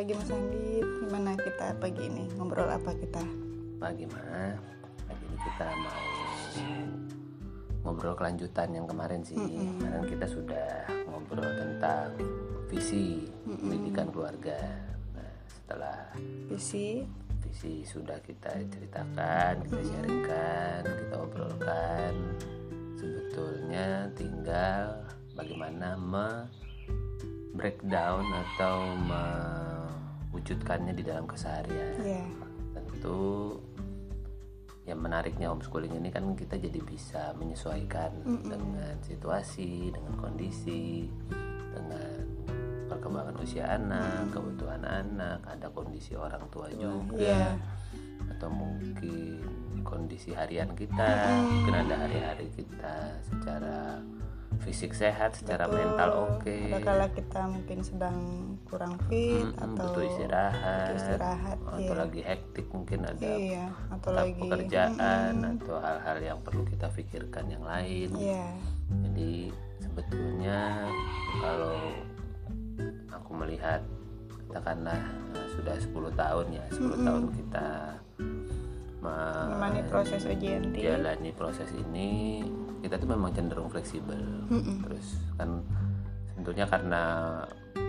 pagi Mas Andi. Gimana kita pagi ini? Ngobrol apa kita? Pagi mah, pagi ini kita mau ngobrol kelanjutan yang kemarin sih. Kemarin kita sudah ngobrol tentang visi pendidikan keluarga. Nah, setelah Visi. visi sudah kita ceritakan, kita sharingkan, kita obrolkan. Sebetulnya tinggal bagaimana me breakdown atau mewujudkannya di dalam keseharian. Ya. Tentu yang menariknya homeschooling ini kan kita jadi bisa menyesuaikan dengan situasi, dengan kondisi, dengan perkembangan usia anak, kebutuhan anak, ada kondisi orang tua juga, Iya. atau mungkin kondisi harian kita, mungkin ada hari-hari kita secara fisik sehat, secara Betul. mental oke, kala kita mungkin sedang kurang fit Mm-mm, atau butuh istirahat, butuh istirahat, atau iya. lagi hektik mungkin ada Iya, atau lagi pekerjaan atau hal-hal yang perlu kita pikirkan yang lain. Iya. Jadi sebetulnya kalau aku melihat katakanlah eh, sudah 10 tahun ya, 10 tahun kita Menemani proses OJNT. menjalani proses ini kita tuh memang cenderung fleksibel. Terus kan tentunya karena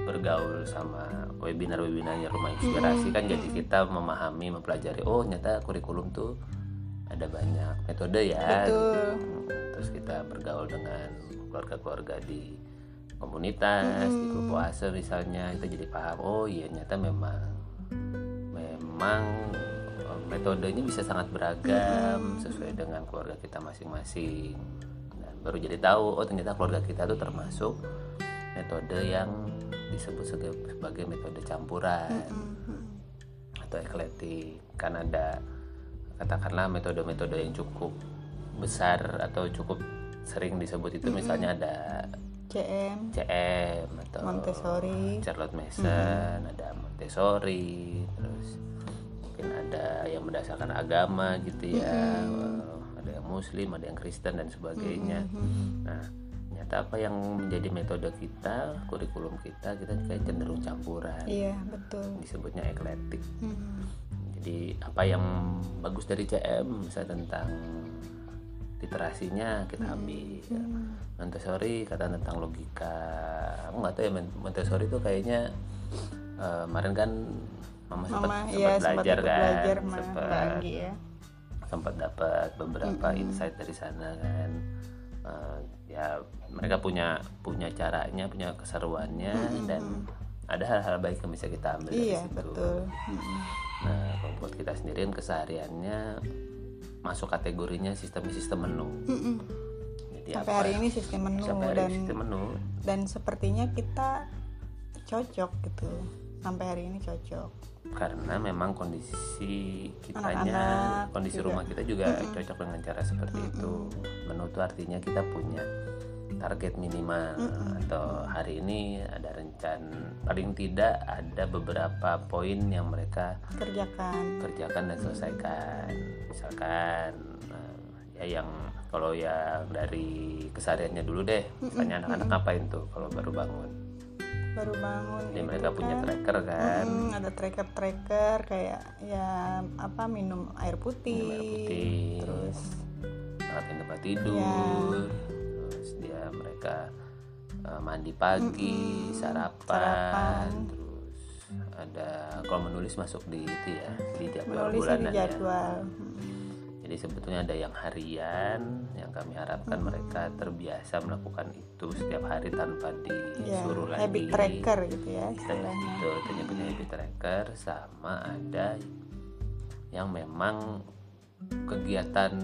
bergaul sama webinar-webinarnya rumah inspirasi kan jadi kita memahami mempelajari oh ternyata kurikulum tuh ada banyak metode ya Betul. gitu. terus kita bergaul dengan keluarga-keluarga di komunitas di grup puasa misalnya kita jadi paham oh iya ternyata memang memang metodenya bisa sangat beragam sesuai dengan keluarga kita masing-masing. Dan baru jadi tahu oh ternyata keluarga kita tuh termasuk metode yang disebut sebagai, metode campuran atau eklektik. Kan ada katakanlah metode-metode yang cukup besar atau cukup sering disebut itu misalnya ada CM, CM atau Montessori. Charlotte Mason, ada Montessori, terus mungkin ada yang berdasarkan agama gitu ya, ada yang Muslim, ada yang Kristen dan sebagainya. Nah, ternyata apa yang menjadi metode kita, kurikulum kita, kita kayak cenderung campuran, Iya, betul. disebutnya eklektik. Mm-mm. Jadi apa yang bagus dari CM, misalnya tentang literasinya kita ambil. Montessori kata tentang logika. Aku nggak tahu ya Mon- Montessori itu kayaknya eh, kemarin kan mama sempat iya belajar kan, belajar sempat ya. sempat dapat beberapa insight dari sana kan. Eh, ya mereka punya punya caranya, punya keseruannya dan ada hal-hal baik yang bisa kita ambil dari Iya, situ. betul. Nah, kalau buat kita sendiri kan kesehariannya masuk kategorinya sistem-sistem menu. Mm-mm. Jadi Sampai apa? hari ini sistem menu Sampai hari dan sistem menu. dan sepertinya kita cocok gitu. Sampai hari ini cocok. Karena memang kondisi kitanya, Anak-anak kondisi juga. rumah kita juga cocok dengan cara seperti itu. Menu itu artinya kita punya target minimal. Atau hari ini ada rencana paling tidak ada beberapa poin yang mereka Kerjakan. kerjakan dan selesaikan. Misalkan eh, ya yang kalau yang dari kesehariannya dulu deh. Misalnya anak-anak ngapain tuh kalau baru bangun Baru bangun. jadi gitu mereka punya kan. tracker kan Mm, ada tracker-tracker kayak ya apa minum air putih. Minum air putih. Terus tempat tidur terus dia mereka eh, mandi pagi sarapan, sarapan. terus ada kalau menulis masuk di itu ya di jadwal menulis di bulanan ya jadwal. Jadi sebetulnya ada yang harian yang kami harapkan mereka terbiasa melakukan itu setiap hari tanpa Ya, disuruh lagi. habit tracker gitu ya itu kita nyebutnya habit tracker sama ada yang memang kegiatan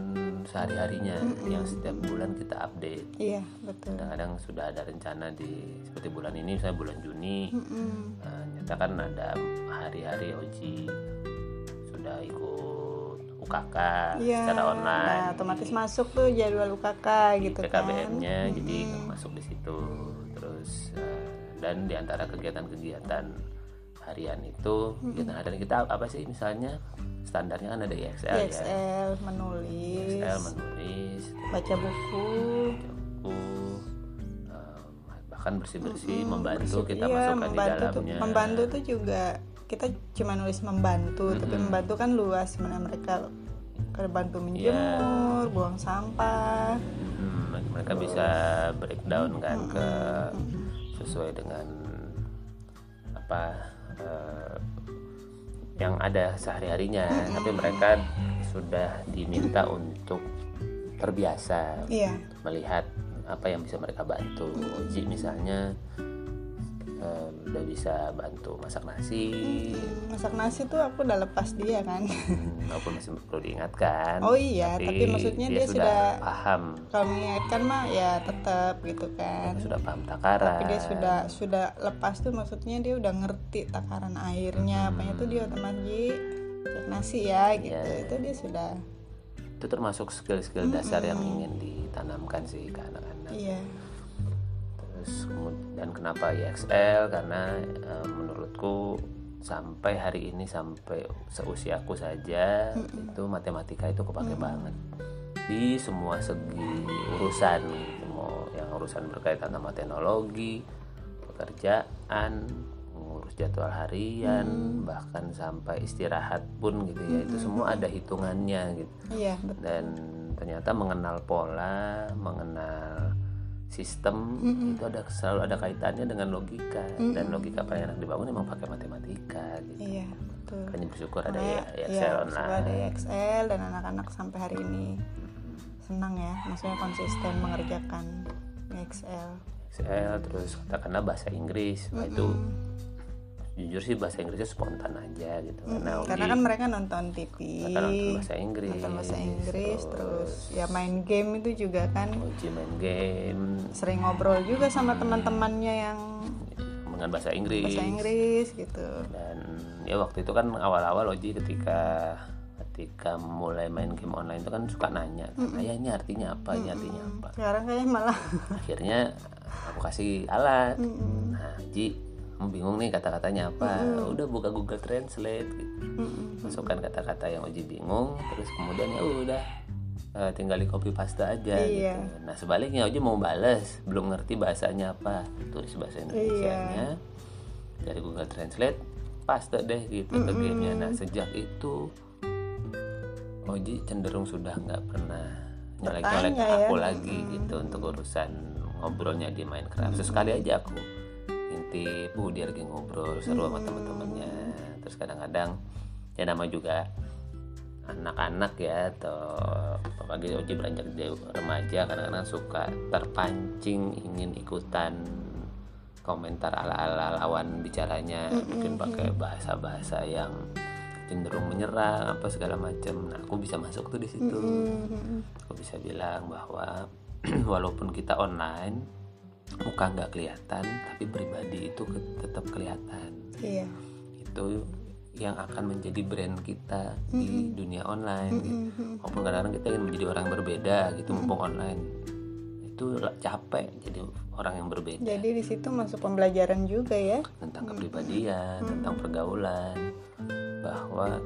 sehari-harinya yang setiap bulan kita update. Iya, betul. Kadang-kadang sudah ada rencana di seperti bulan ini misalnya bulan Juni Mm-mm. Nah, nyata kan ada hari-hari Oji sudah ikut UKK Iya. secara Nah, online otomatis masuk tuh jadwal UKK gitu kan. PKBM-nya jadi masuk di situ. Terus eh, dan di antara kegiatan-kegiatan harian itu kegiatan harian kita apa sih misalnya? Standarnya kan ada IXL ya. IXL, menulis, IXL menulis. Baca buku, buku eh, bahkan bersih-bersih membantu bersih- kita iya, masukkan di membantu tuh, dalamnya. membantu tuh juga kita cuma nulis membantu tapi Mm-mm. membantu kan luas sebenarnya mereka bantu menjemur buang sampah. Hmm, mereka bisa breakdown kan ke sesuai dengan apa eh, yang ada sehari harinya tapi mereka sudah diminta untuk terbiasa iya. melihat apa yang bisa mereka bantu. Ji misalnya eh, udah bisa bantu masak nasi. Masak nasi tuh aku udah lepas dia kan? Hmm, walaupun masih perlu diingatkan. Oh iya, tapi maksudnya dia sudah- paham. Kalau mengingatkan mah ya tetap gitu kan. Sudah paham takaran. Tapi dia sudah sudah lepas tuh maksudnya dia udah ngerti takaran airnya. Apanya tuh dia otomatis cek nasi ya gitu. Iya. itu dia sudah itu termasuk skill-skill dasar yang ingin ditanamkan sih ke anak-anak. Iya terus dan kenapa IXL karena eh, menurutku sampai hari ini sampai seusiaku saja itu matematika itu kepake banget. Di semua segi urusan mau yang urusan berkaitan sama teknologi pekerjaan ngurus jadwal harian bahkan sampai istirahat pun gitu ya itu semua ada hitungannya gitu. Iya betul. Dan ternyata mengenal pola, mengenal sistem itu ada selalu ada kaitannya dengan logika. Dan logika paling enak dibangun memang pakai matematika gitu. iya betul. Makanya bersyukur ada Makanya, ya, iya, Excel semoga online. ada Excel dan anak-anak sampai hari ini senang ya maksudnya konsisten mengerjakan Excel Excel terus katakanlah bahasa Inggris. Nah, itu jujur sih bahasa Inggrisnya spontan aja gitu. Karena karena Ogi kan mereka nonton TV mereka nonton bahasa Inggris. nonton bahasa Inggris terus ya main game itu juga kan. Uji main game. Sering ngobrol juga sama teman-temannya yang dengan bahasa Inggris. bahasa Inggris gitu. Dan ya waktu itu kan awal-awal Oji ketika ketika mulai main game online itu kan suka nanya ayah ini artinya apa? Ini artinya apa? Sekarang kayaknya malah akhirnya aku kasih alat. Nah Ji kamu bingung nih kata-katanya apa? Udah buka Google Translate gitu. masukkan kata-kata yang Oji bingung terus kemudian ya udah eh, tinggal di copy paste aja Iya. gitu. Nah sebaliknya Oji mau bales belum ngerti bahasanya apa. Tulis bahasa Indonesia dari Google Translate paste deh gitu ke gamenya. Nah sejak itu Oji cenderung sudah nggak pernah nyolek-nyolek Bertanya ya. aku lagi gitu untuk urusan ngobrolnya di Minecraft. Sesekali aja aku intip uh dia lagi ngobrol seru sama teman-temannya terus kadang-kadang ya nama juga anak-anak ya atau apalagi Oji beranjak dia remaja kadang-kadang suka terpancing ingin ikutan komentar ala-ala lawan bicaranya. Mungkin pakai bahasa-bahasa yang cenderung menyerang apa segala macam nah aku bisa masuk tuh di situ. Aku bisa bilang bahwa walaupun kita online muka nggak kelihatan tapi pribadi itu ke- tetap kelihatan. Iya. Itu yang akan menjadi brand kita di dunia online gitu. Walaupun kadang-kadang kita ingin menjadi orang yang berbeda gitu mumpung online. Itu capek jadi orang yang berbeda. Jadi di situ masuk pembelajaran juga ya? Tentang kepribadian tentang pergaulan. Bahwa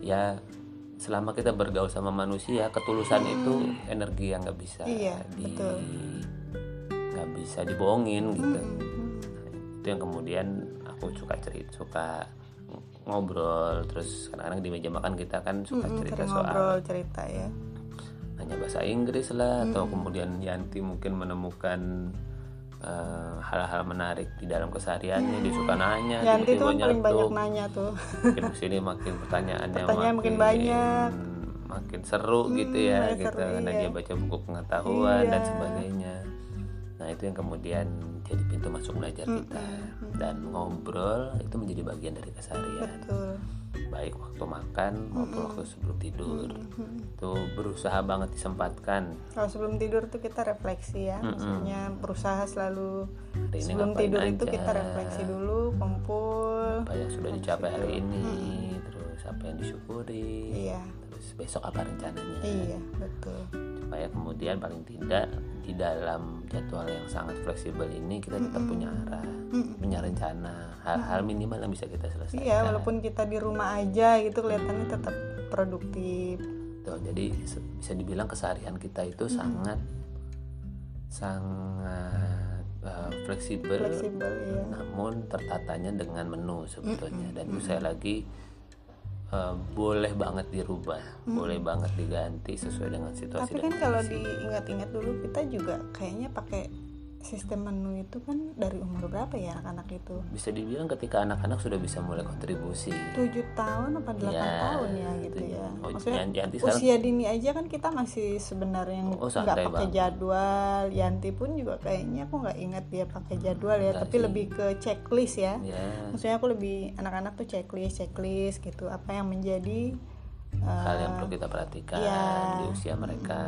ya selama kita bergaul sama manusia ketulusan itu energi yang nggak bisa Iya, di betul. Bisa dibohongin gitu. Itu yang kemudian aku suka cerita suka ngobrol. Terus kadang-kadang di meja makan kita kan suka cerita soal ngobrol cerita ya. hanya bahasa Inggris lah atau kemudian Yanti mungkin menemukan eh, hal-hal menarik di dalam kesehariannya dia suka nanya Yanti tuh kan paling banyak nanya tuh. Makin ke sini makin pertanyaannya Pertanyaan makin banyak. makin seru gitu ya makin gitu. seru, karena iya. dia baca buku pengetahuan dan Iya. sebagainya nah itu yang kemudian jadi pintu masuk belajar kita. Dan ngobrol itu menjadi bagian dari keseharian. Betul. Baik waktu makan maupun waktu sebelum tidur. Itu berusaha banget disempatkan. Kalau sebelum tidur tuh kita refleksi ya. Maksudnya berusaha selalu Hari ini sebelum tidur itu aja? kita refleksi dulu kumpul. Apa yang sudah dicapai hari ini terus apa yang disyukuri. Iya. Terus besok apa rencananya. Iya betul. Supaya kemudian paling tidak di dalam jadwal yang sangat fleksibel ini kita tetap punya arah, punya rencana, hal-hal minimal yang bisa kita selesaikan. iya walaupun kita di rumah aja gitu kelihatannya tetap produktif. Tuh, jadi bisa dibilang keseharian kita itu sangat sangat uh, fleksibel, fleksibel ya namun tertatanya dengan menu sebetulnya. Dan saya lagi uh, boleh banget dirubah, boleh banget diganti sesuai dengan situasi. tapi kan kalau diingat-ingat dulu kita juga kayaknya pakai sistem menu itu kan dari umur berapa ya anak-anak itu bisa dibilang ketika anak-anak sudah bisa mulai kontribusi. tujuh tahun apa delapan Ya, tahun ya gitu ya Oh, maksudnya Yanti sekarang- usia dini aja kan kita masih sebenarnya Oh, nggak santai pakai banget. jadwal Yanti pun juga kayaknya aku nggak ingat dia pakai jadwal ya tapi sih. lebih ke checklist ya Ya, maksudnya aku lebih anak-anak tuh checklist checklist gitu apa yang menjadi hal yang perlu kita perhatikan ya. di usia mereka.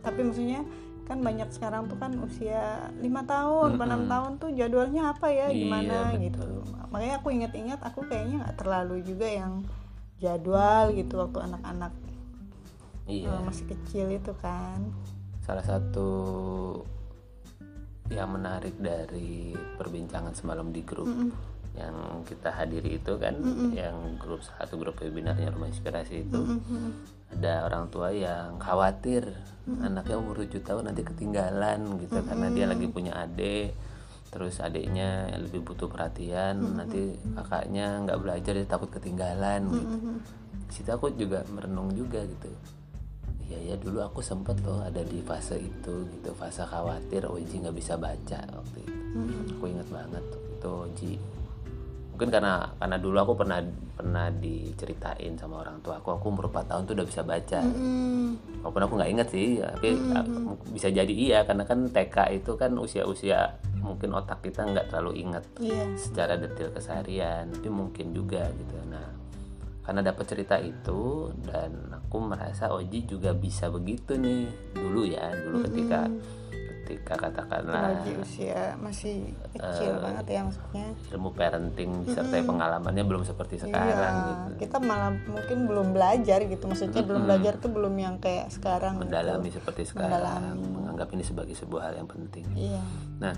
tapi maksudnya kan banyak sekarang tuh kan usia lima tahun, enam tahun tuh jadwalnya apa ya, Iya, gimana betul. gitu. Makanya aku ingat-ingat aku kayaknya nggak terlalu juga yang jadwal gitu waktu anak-anak Iya. uh, masih kecil itu kan. Salah satu yang menarik dari perbincangan semalam di grup yang kita hadiri itu kan, yang grup satu grup webinarnya rumah inspirasi itu. Ada orang tua yang khawatir anaknya umur 7 tahun nanti ketinggalan gitu karena dia lagi punya adik. Terus adiknya lebih butuh perhatian nanti kakaknya nggak belajar dia takut ketinggalan gitu. Di situ aku juga merenung juga gitu. Iya ya dulu aku sempet loh ada di fase itu gitu fase khawatir Oji nggak bisa baca waktu itu. Aku ingat banget itu Oji mungkin karena karena dulu aku pernah pernah diceritain sama orang tua aku aku umur 4 tahun tuh udah bisa baca. Walaupun aku nggak inget sih tapi uh, bisa jadi iya karena kan TK itu kan usia-usia mungkin otak kita nggak terlalu inget Iya. secara detail keseharian tapi mungkin juga gitu. Nah karena dapat cerita itu dan aku merasa Oji juga bisa begitu nih dulu ya dulu ketika ketika katakanlah Lagi usia masih kecil banget ya maksudnya. ilmu parenting disertai pengalamannya belum seperti sekarang Iya, gitu kita malah mungkin belum belajar gitu. Maksudnya belum belajar tuh belum yang kayak sekarang. gitu. mendalami seperti sekarang menganggap ini sebagai sebuah hal yang penting Iya. Nah,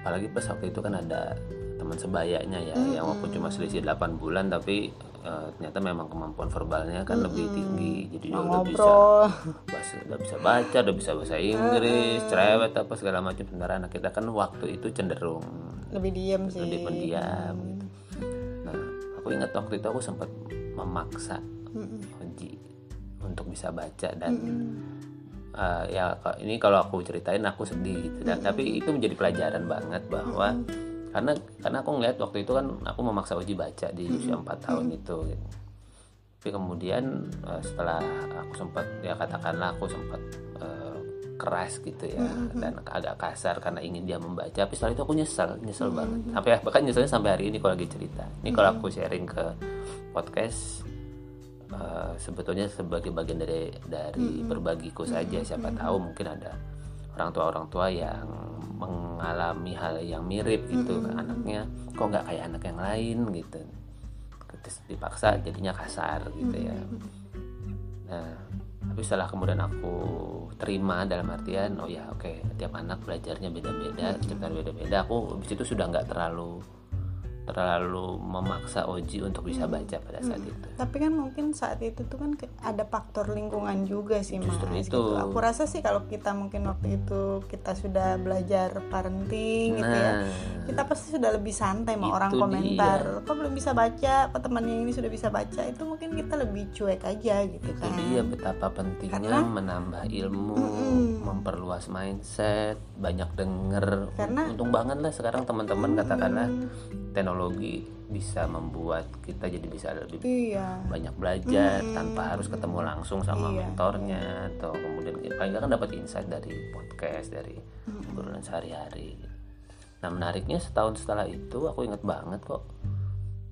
apalagi pas waktu itu kan ada teman sebayanya ya, yang walaupun cuma selisih 8 bulan tapi eh, ternyata memang kemampuan verbalnya kan lebih tinggi. Jadi dia udah bisa bahasa, udah bisa baca, udah bisa bahasa Inggris, cerewet apa segala macam. Sementara anak kita kan waktu itu cenderung Lebih diem sih. lebih pendiam gitu. Nah, aku ingat waktu itu aku sempat memaksa Oji untuk bisa baca dan uh, ya ini kalau aku ceritain aku sedih gitu dan tapi itu menjadi pelajaran banget bahwa karena karena aku ngeliat waktu itu kan aku memaksa Oji baca di usia 4 tahun itu gitu. tapi kemudian uh, setelah aku sempat ya katakanlah aku sempat uh, keras gitu ya dan agak kasar karena ingin dia membaca tapi setelah itu aku nyesel nyesel banget. Sampai bahkan nyeselnya sampai hari ini kalau lagi cerita. Ini kalau aku sharing ke podcast uh, sebetulnya sebagai bagian dari dari berbagiku saja siapa tahu mungkin ada orang tua orang tua yang mengalami hal yang mirip gitu anaknya. Kok nggak kayak anak yang lain gitu? Terus dipaksa jadinya kasar gitu ya. Nah tapi setelah kemudian aku terima dalam artian oh ya oke tiap anak belajarnya beda-beda ceritanya beda-beda aku di situ sudah nggak terlalu terlalu memaksa Oji untuk bisa baca pada saat itu Tapi kan mungkin saat itu tuh kan ada faktor lingkungan juga sih mas. Justru itu. Gitu. Aku rasa sih kalau kita mungkin waktu itu kita sudah belajar parenting gitu ya, nah kita pasti sudah lebih santai sama orang dia. komentar. Kok belum bisa baca? Kok temannya ini sudah bisa baca? Itu mungkin kita lebih cuek aja gitu itu kan. dia betapa pentingnya Karena- menambah ilmu memperluas mindset banyak denger Karena- untung banget lah sekarang teman-teman katakanlah teknologi bisa membuat kita jadi bisa lebih Iya. banyak belajar tanpa harus ketemu langsung sama Iya. mentornya atau kemudian paling nggak kan dapat insight dari podcast dari obrolan sehari-hari nah menariknya setahun setelah itu aku ingat banget kok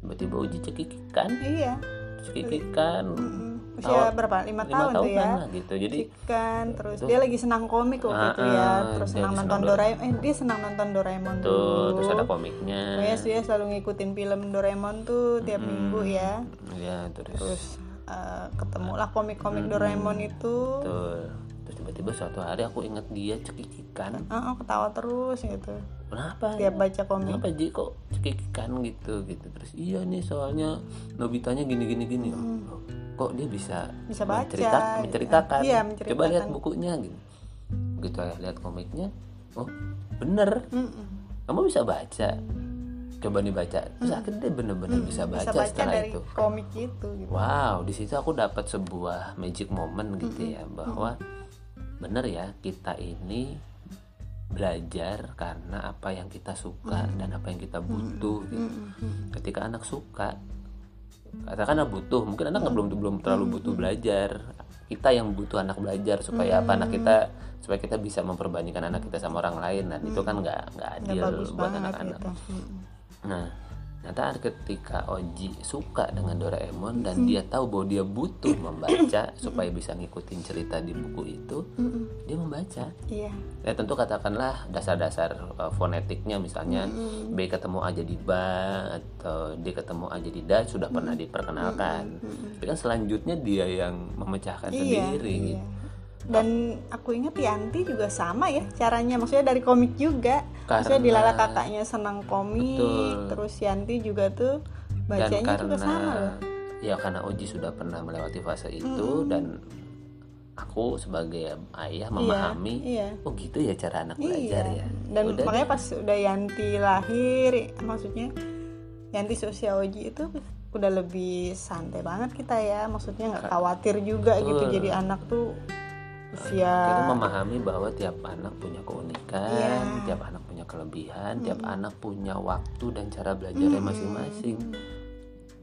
tiba-tiba uji cekikikan Iya. cekikikan Mm. Usia berapa? Lima, tahun tuh ya. lah gitu jadi Kan terus dia lagi senang komik waktu itu ya. Ah, Terus senang nonton Doraemon. Eh dia senang nonton Doraemon tuh dulu. terus ada komiknya Pokoknya dia selalu ngikutin film Doraemon tuh tiap minggu ya. ya terus, Terus eh, ketemulah komik-komik Doraemon itu. betul terus tiba-tiba suatu hari aku ingat dia cekikikan Ah, ah, ketawa terus gitu. kenapa Tiap baca komik. kenapa Ji kok cekikikan gitu gitu terus iya nih soalnya Nobitanya gini gini gini Oh, kok dia bisa Bisa baca, mencerita- gitu. menceritakan. Iya, coba menceritakan. lihat bukunya gitu. Gitu ya lihat komiknya. Oh bener. Mm-mm. kamu bisa baca. Coba nih baca terus akhirnya dia bener-bener bisa baca, bisa baca setelah dari itu. komik itu gitu. Wow di situ aku dapat sebuah magic moment gitu ya bahwa bener ya kita ini belajar karena apa yang kita suka dan apa yang kita butuh gitu. ketika anak suka katakan anak butuh mungkin anak nggak belum belum terlalu butuh belajar. Kita yang butuh anak belajar supaya apa? Anak kita supaya kita bisa memperbandingkan anak kita sama orang lain. Dan itu kan nggak nggak adil bagus buat anak-anak. gitu. Nah, ternyata ketika Oji suka dengan Doraemon dan dia tahu bahwa dia butuh membaca supaya bisa ngikutin cerita di buku itu, dia membaca. iya. Ya tentu katakanlah dasar-dasar uh, fonetiknya misalnya B ketemu A jadi ba atau D ketemu A jadi da sudah pernah diperkenalkan. Tapi kan selanjutnya dia yang memecahkan iya sendiri. iya. gitu. Dan aku ingat Yanti juga sama ya caranya maksudnya dari komik juga maksudnya Karena- Dilala kakaknya senang komik Betul. terus Yanti juga tuh Dan bacanya karena juga sama loh ya karena Oji sudah pernah melewati fase itu dan aku sebagai ayah memahami iya. oh gitu ya cara anak belajar Iya. ya Dan Udah makanya deh. pas udah Yanti lahir, maksudnya Yanti Sosial Oji itu udah lebih santai banget kita ya, maksudnya nggak khawatir juga gitu. Betul. Jadi anak tuh kita usia memahami bahwa tiap anak punya keunikan Iya. tiap anak punya kelebihan tiap anak punya waktu dan cara belajarnya masing-masing.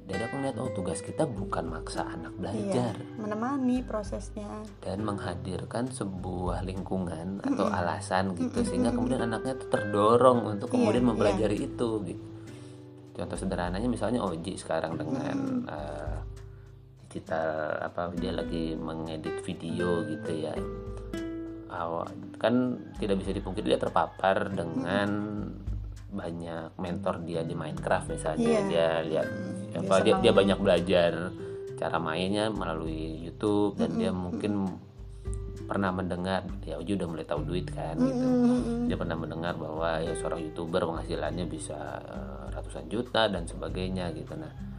Dan aku ngeliat oh tugas kita bukan maksa anak iya, belajar. menemani prosesnya. dan menghadirkan sebuah lingkungan atau alasan gitu sehingga kemudian anaknya tuh terdorong untuk kemudian Iya, mempelajari itu gitu. Contoh sederhananya misalnya Oji sekarang dengan eh, digital apa dia lagi mengedit video gitu ya. Awal kan tidak bisa dipungkiri dia terpapar dengan banyak mentor dia di Minecraft misalnya. Iya. dia lihat dia apa dia, dia banyak belajar cara mainnya melalui YouTube dan dia mungkin pernah mendengar ya Uji udah mulai tahu duit kan gitu. dia pernah mendengar bahwa ya seorang youtuber penghasilannya bisa eh, ratusan juta dan sebagainya gitu. Nah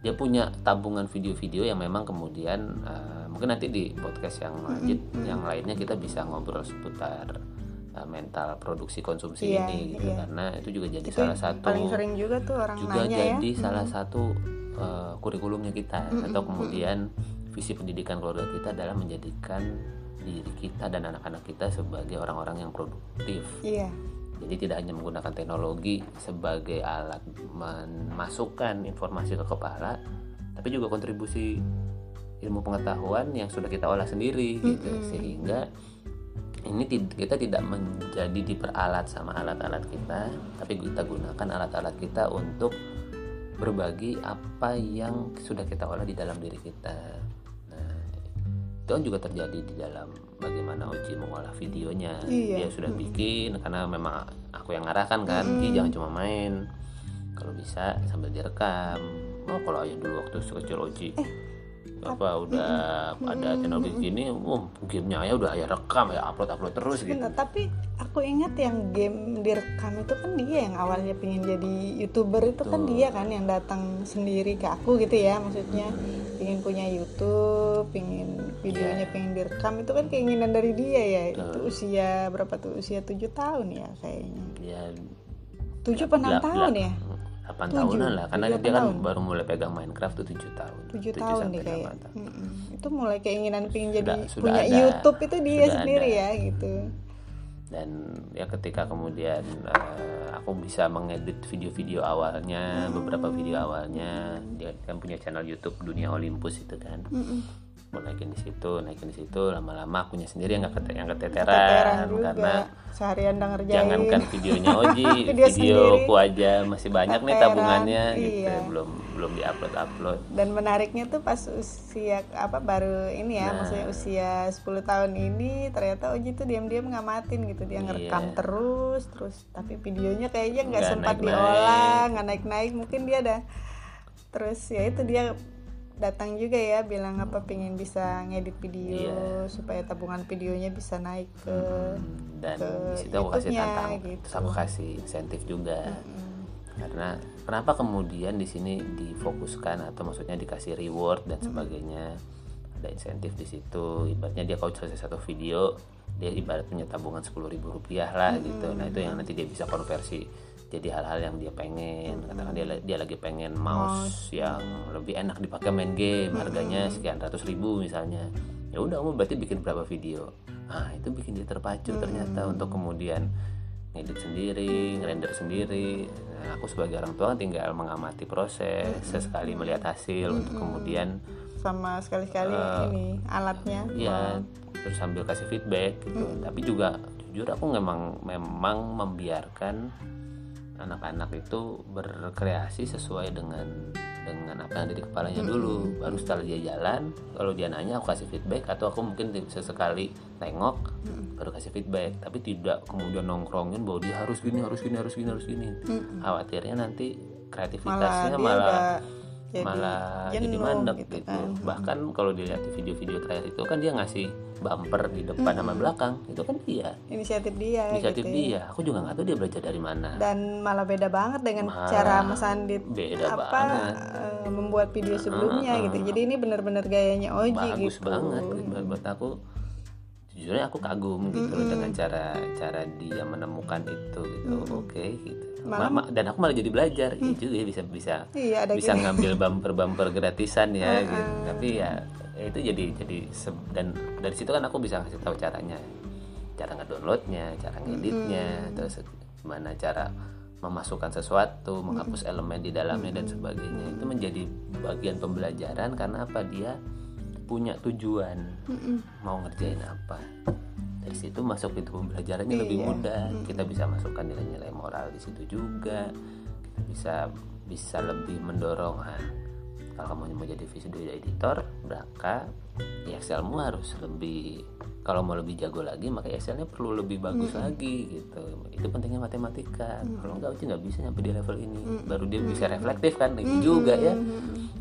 dia punya tabungan video-video yang memang kemudian eh, mungkin nanti di podcast yang lanjut yang lainnya kita bisa ngobrol seputar eh, mental produksi konsumsi Iya, ini gitu. iya. karena itu juga jadi Itu salah satu paling sering juga tuh orang juga nanya ya. jadi salah satu eh, kurikulumnya kita. Atau kemudian visi pendidikan keluarga kita adalah menjadikan diri kita dan anak-anak kita sebagai orang-orang yang produktif. Iya, Jadi tidak hanya menggunakan teknologi sebagai alat memasukkan informasi ke kepala, tapi juga kontribusi ilmu pengetahuan yang sudah kita olah sendiri gitu sehingga ini kita tidak menjadi diperalat sama alat-alat kita, tapi kita gunakan alat-alat kita untuk berbagi apa yang sudah kita olah di dalam diri kita. Itu kan juga terjadi di dalam bagaimana Oji mengolah videonya. Iya. Dia sudah bikin karena memang aku yang ngarahkan kan, Ki jangan cuma main. Kalau bisa sambil direkam. Oh, kalau ayah dulu waktu kecil Oji apa udah ada channel begini, oh gamenya ayah udah ayah rekam ya upload upload terus gitu. Tapi aku ingat yang game direkam itu kan dia yang awalnya pengen jadi youtuber itu kan dia kan yang datang sendiri ke aku gitu ya maksudnya pengen punya YouTube, pengen videonya pengen direkam itu kan keinginan dari dia ya. Itu usia berapa tuh? Usia tujuh tahun ya kayaknya. Ya tujuh apa enam tahun ya? 8 Tujuh. tahunan lah karena Tujuh dia kan tahun. baru mulai pegang Minecraft tuh 7 tahun. Tujuh 7 tahun deh kayak. 8 tahun. Mm-mm. itu mulai keinginan pengen jadi Sudah- punya ada. YouTube itu dia sendiri ada. ya gitu. Dan ya ketika kemudian eh, aku bisa mengedit video-video awalnya beberapa video awalnya. Dia kan punya channel YouTube Dunia Olympus itu kan aku naikin di situ naikin di situ lama-lama akunya sendiri yang nggak kete- yang keteteran Keteteran juga. karena seharian udah ngerjain. jangankan videonya Oji Video videoku aja masih banyak nih Keteteran, tabungannya gitu iya. belum belum diupload upload dan menariknya tuh pas usia apa baru ini ya Nah. maksudnya usia 10 tahun ini ternyata Oji tuh diam-diam ngamatin gitu. Dia ngerekam Iya. terus terus tapi videonya kayaknya nggak sempat diolah nggak naik-naik. Mungkin dia ada terus ya itu dia datang juga ya bilang apa pengen bisa ngedit video Iya. supaya tabungan videonya bisa naik ke dan ke di situ aku kasih tantang. gitu. terus aku kasih insentif juga. Karena kenapa kemudian di sini difokuskan atau maksudnya dikasih reward dan sebagainya? Ada insentif di situ. Ibaratnya dia kalau selesai satu video dia ibarat punya tabungan sepuluh ribu rupiah lah gitu. Nah itu yang nanti dia bisa konversi jadi hal-hal yang dia pengen. Katakan dia dia lagi pengen mouse yang lebih enak dipakai main game. Harganya sekian ratus ribu misalnya. Ya udah kamu berarti bikin berapa video? Ah itu bikin dia terpacu ternyata untuk kemudian ngedit sendiri ngerender sendiri. Nah, aku sebagai orang tua kan tinggal mengamati proses sesekali melihat hasil untuk kemudian sama sekali-sekali ini alatnya. ya terus sambil kasih feedback gitu. Tapi juga jujur aku memang memang membiarkan anak-anak itu berkreasi sesuai dengan dengan apa yang ada di kepalanya dulu. Baru setelah dia jalan kalau dia nanya aku kasih feedback? Atau aku mungkin sesekali tengok baru kasih feedback. Tapi tidak kemudian nongkrongin bahwa dia harus gini harus gini harus gini harus gini. Khawatirnya nanti kreativitasnya malah udah jadi malah jadi jenuh mandek gitu gitu, kan. bahkan kalau dilihat di video-video terakhir itu kan dia ngasih bumper di depan sama belakang. Itu kan dia. Inisiatif dia inisiatif gitu dia. Aku juga nggak tahu dia belajar dari mana. Dan malah beda banget dengan Malah cara Mas Andit beda apa banget. eh, membuat video sebelumnya gitu. Jadi ini benar-benar gayanya Oji bagus gitu. banget. Gitu. buat aku jujurnya aku kagum gitu loh dengan cara cara dia menemukan itu gitu. Oke gitu Ma- ma- dan aku malah jadi belajar iya juga ya bisa bisa iya ada bisa ngambil bumper bumper gratisan ya gitu. tapi ya itu jadi jadi dan dari situ kan aku bisa kasih tahu caranya. Cara ngedownloadnya cara ngeditnya terus gimana cara memasukkan sesuatu menghapus elemen di dalamnya dan sebagainya. Itu menjadi bagian pembelajaran karena apa? Dia punya tujuan mau ngerjain apa dari situ masuk pintu pembelajarannya lebih mudah. Kita bisa masukkan nilai-nilai moral di situ juga. Kita bisa bisa lebih mendorong ah, kalau kamu mau jadi video editor beraka di Excelmu harus lebih kalau mau lebih jago lagi maka Excelnya perlu lebih bagus lagi gitu. Itu pentingnya matematika. Kalau nggak Uci nggak bisa nyampe di level ini. Baru dia bisa reflektif kan itu juga ya.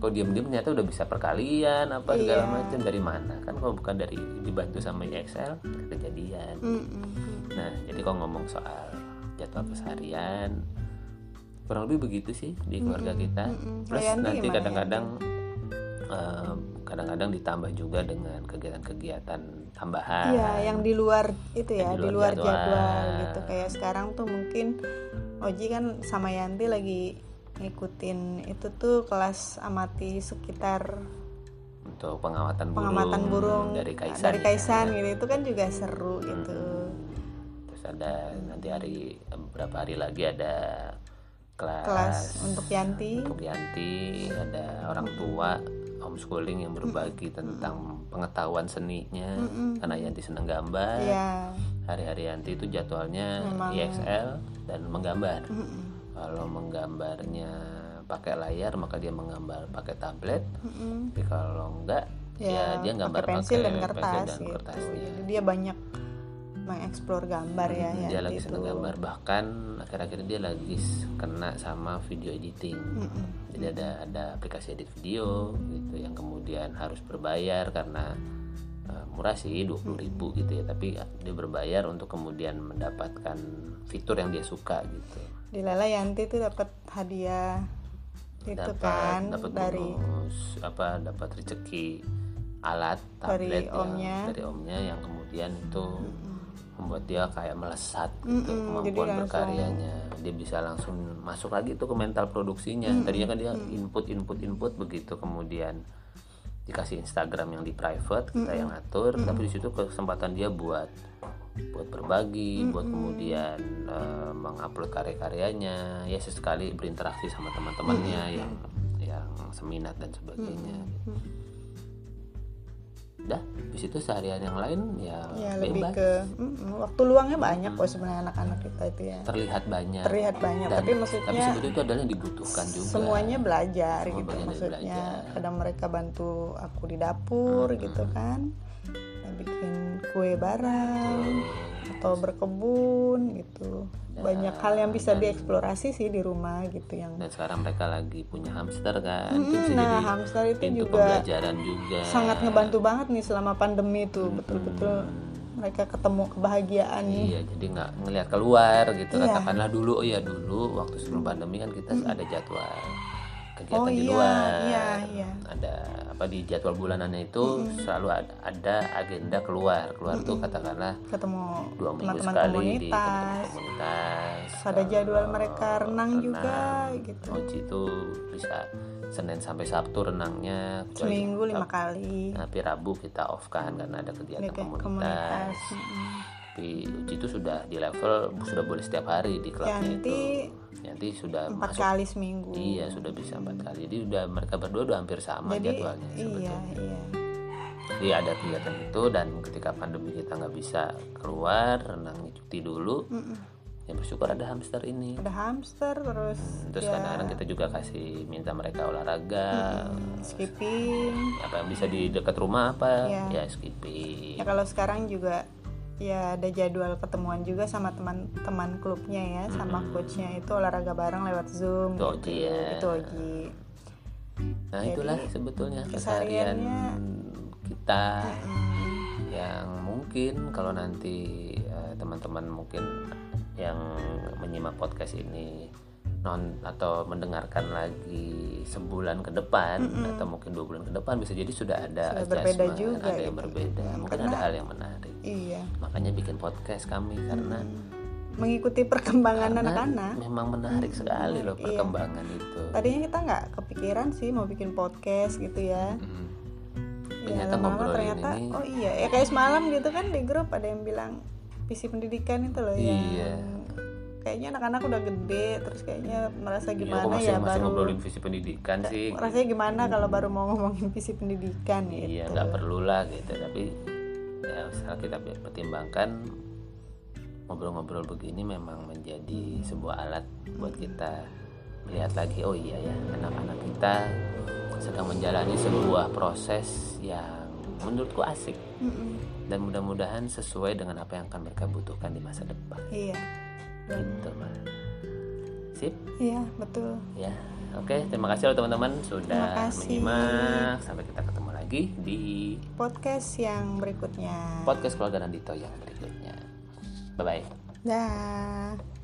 Kalau diam-diam ternyata udah bisa perkalian apa segala macam dari mana? Kan kalau bukan dari dibantu sama Excel kejadian. Nah jadi kalau ngomong soal jadwal keseharian kurang lebih begitu sih di keluarga kita. Plus Yanti nanti gimana, kadang-kadang eh, kadang-kadang ditambah juga dengan kegiatan-kegiatan tambahan Iya, yang di luar itu ya, Yang di luar jadwal. jadwal. gitu. Kayak sekarang tuh mungkin Oji kan sama Yanti lagi ngikutin itu tuh kelas amati sekitar untuk pengamatan burung, pengamatan burung dari Kaisan, dari ya. Kaisan gitu. Itu kan juga seru gitu. terus ada nanti hari beberapa hari lagi ada kelas, Kelas untuk Yanti. untuk Yanti ada orang tua homeschooling yang berbagi tentang pengetahuan seninya. Karena Yanti senang gambar. Iya. hari-hari Yanti itu jadwalnya IXL dan menggambar. Kalau menggambarnya pakai layar maka dia menggambar pakai tablet. Tapi kalau enggak ya, dia gambar pakai pensil dan kertas pensil dan gitu. kertasnya Jadi dia banyak mengeksplor gambar ya dia Yanti lagi itu. seneng gambar. Bahkan akhir-akhir dia lagi kena sama video editing. Jadi ada ada aplikasi edit video gitu yang kemudian harus berbayar karena eh, murah sih 20.000 ribu gitu ya. Tapi dia berbayar untuk kemudian mendapatkan fitur yang dia suka gitu. Di Lela Yanti tuh dapat hadiah itu dapat kan dapat dari bonus apa dapat rezeki alat Dari tablet yang omnya. dari omnya yang kemudian itu membuat dia kayak melesat gitu Mm-mm, jadi kemampuan langsung- berkaryanya. Dia bisa langsung masuk lagi tuh ke mental produksinya. Tadinya kan dia input input input begitu kemudian dikasih Instagram yang di private kita yang atur tapi di situ kesempatan dia buat buat berbagi buat kemudian eh, mengupload karya-karyanya. Ya sesekali berinteraksi sama teman-temannya yang yang seminat dan sebagainya dah di situ seharian yang lain ya, ya lebih bebas ke mm, waktu luangnya banyak kok sebenarnya anak-anak kita itu ya. Terlihat banyak. Terlihat banyak Dan- tapi maksudnya tapi sebetulnya itu adalah yang dibutuhkan juga. semuanya belajar Semua gitu maksudnya belajar. kadang mereka bantu aku di dapur gitu kan. Bikin kue bareng atau berkebun gitu banyak hal yang bisa dieksplorasi sih di rumah gitu yang dan sekarang mereka lagi punya hamster kan. Itu bisa nah jadi hamster itu pintu juga pembelajaran juga. sangat ngebantu banget nih selama pandemi itu betul-betul mereka ketemu kebahagiaan nih. Iya jadi nggak ngelihat keluar gitu. Iya. katakanlah dulu oh ya dulu waktu sebelum pandemi kan kita ada jadwal kegiatan Oh, di iya, luar. iya, iya. ada apa di jadwal bulanannya itu selalu ada, ada agenda keluar. Keluar tuh katakanlah ketemu dua minggu teman-teman sekali di komunitas. komunitas ada jadwal Kalau mereka renang juga gitu. Oji itu bisa Senin sampai Sabtu renangnya seminggu lima kali. Tapi Rabu kita off kan karena ada kegiatan Ada komunitas, komunitas Mm-mm. Tapi Uci itu sudah di level sudah boleh setiap hari di klubnya Yanti itu. Nanti sudah empat masuk. kali seminggu. Iya sudah bisa empat kali. Jadi udah mereka berdua udah hampir sama jadi jadwalnya iya sebetulnya. iya. Jadi ada kegiatan itu dan ketika pandemi kita nggak bisa keluar renangnya cuti dulu Mm-mm. ya bersyukur ada hamster ini. Ada hamster terus terus ya, kadang-kadang kita juga kasih minta mereka olahraga. Skipping. Apa yang bisa di dekat rumah apa? Iya. ya skipping. Ya kalau sekarang juga ya ada jadwal ketemuan juga sama teman-teman klubnya ya sama coachnya. Itu olahraga bareng lewat zoom Itu Oji ya. itu Oji nah itulah sebetulnya keseharian kita yang mungkin kalau nanti eh, teman-teman mungkin yang menyimak podcast ini non atau mendengarkan lagi sebulan ke depan atau mungkin dua bulan ke depan bisa jadi sudah ada Sudah berbeda juga ada yang gitu. berbeda. Mungkin ada hal yang menarik. iya. Makanya bikin podcast kami karena mengikuti perkembangan karena anak-anak. memang menarik sekali loh Iya. perkembangan itu. Tadinya kita nggak kepikiran sih mau bikin podcast gitu ya. Mm. ya ternyata lama-lama ngobrolin ternyata ini. oh iya ya kayak semalam gitu kan di grup ada yang bilang visi pendidikan itu loh Iya. yang kayaknya anak-anak udah gede terus kayaknya merasa Iya, gimana kok masih, ya masih baru ngobrolin visi pendidikan sih. rasanya gimana kalau baru mau ngomongin visi pendidikan iya gitu. nggak perlu lah gitu tapi ya setelah kita pertimbangkan. Ngobrol-ngobrol begini memang menjadi sebuah alat buat kita melihat lagi oh iya ya anak-anak kita sedang menjalani sebuah proses yang menurutku asik. Mm-mm. dan mudah-mudahan sesuai dengan apa yang akan mereka butuhkan di masa depan. Iya gitu sip? Iya betul. Ya oke. Terima kasih loh teman-teman. Sudah menyimak. Sampai kita ketemu lagi di podcast yang berikutnya. Podcast keluarga Nandito yang berikutnya. Bye bye dah